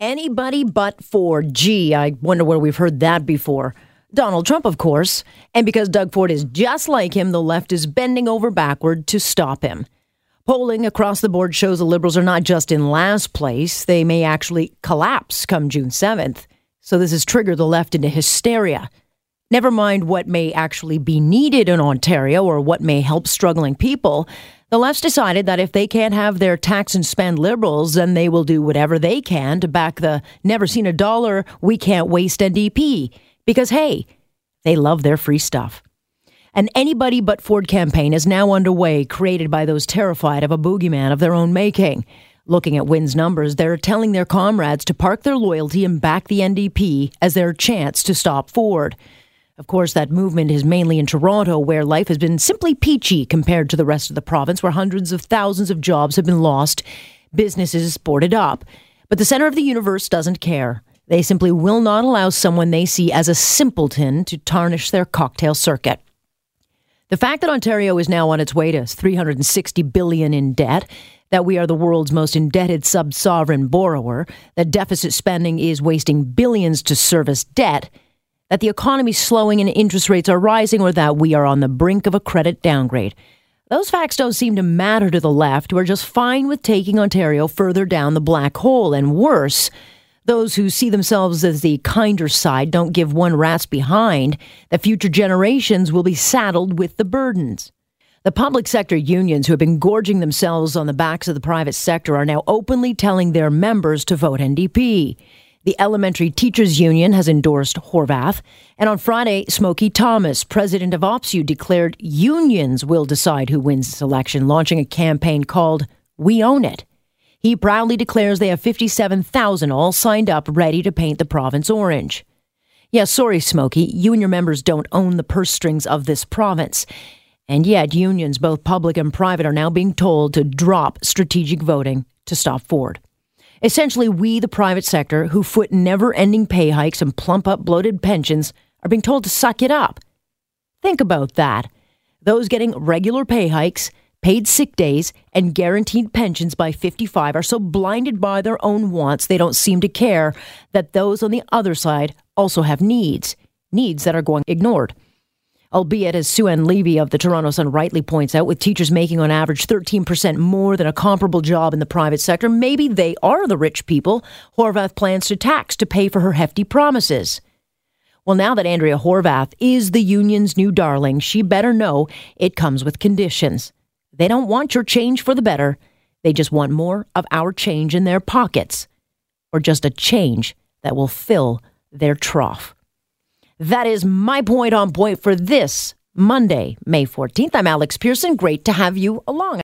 Anybody but Ford. Gee, I wonder where we've heard that before. Donald Trump, of course. And because Doug Ford is just like him, the left is bending over backward to stop him. Polling across the board shows the Liberals are not just in last place, they may actually collapse come June 7th. So this has triggered the left into hysteria. Never mind what may actually be needed in Ontario or what may help struggling people. The left's decided that if they can't have their tax and spend liberals, then they will do whatever they can to back the never seen a dollar, we can't waste NDP. Because, hey, they love their free stuff. An anybody but Ford campaign is now underway, created by those terrified of a boogeyman of their own making. Looking at Wynne's numbers, they're telling their comrades to park their loyalty and back the NDP as their chance to stop Ford. Of course, that movement is mainly in Toronto, where life has been simply peachy compared to the rest of the province, where hundreds of thousands of jobs have been lost, businesses boarded up. But the center of the universe doesn't care. They simply will not allow someone they see as a simpleton to tarnish their cocktail circuit. The fact that Ontario is now on its way to 360 billion in debt, that we are the world's most indebted sub-sovereign borrower, that deficit spending is wasting billions to service debt, that the economy is slowing and interest rates are rising, or that we are on the brink of a credit downgrade. Those facts don't seem to matter to the left, who are just fine with taking Ontario further down the black hole. And worse, those who see themselves as the kinder side don't give one rat's behind that future generations will be saddled with the burdens. The public sector unions who have been gorging themselves on the backs of the private sector are now openly telling their members to vote NDP. The Elementary Teachers Union has endorsed Horwath. And on Friday, Smokey Thomas, president of OPSEU, declared unions will decide who wins this election, launching a campaign called We Own It. He proudly declares they have 57,000 all signed up ready to paint the province orange. Yeah, sorry, Smokey, you and your members don't own the purse strings of this province. And yet, unions, both public and private, are now being told to drop strategic voting to stop Ford. Essentially, we, the private sector, who foot never ending pay hikes and plump up bloated pensions, are being told to suck it up. Think about that. Those getting regular pay hikes, paid sick days, and guaranteed pensions by 55 are so blinded by their own wants they don't seem to care that those on the other side also have needs, needs that are going ignored albeit as Sue-Ann Levy of the Toronto Sun rightly points out, with teachers making on average 13% more than a comparable job in the private sector, maybe they are the rich people Horwath plans to tax to pay for her hefty promises. Well, now that Andrea Horwath is the union's new darling, she better know it comes with conditions. They don't want your change for the better. They just want more of our change in their pockets, or just a change that will fill their trough. That is my point on point for this Monday, May 14th. I'm Alex Pierson. Great to have you along.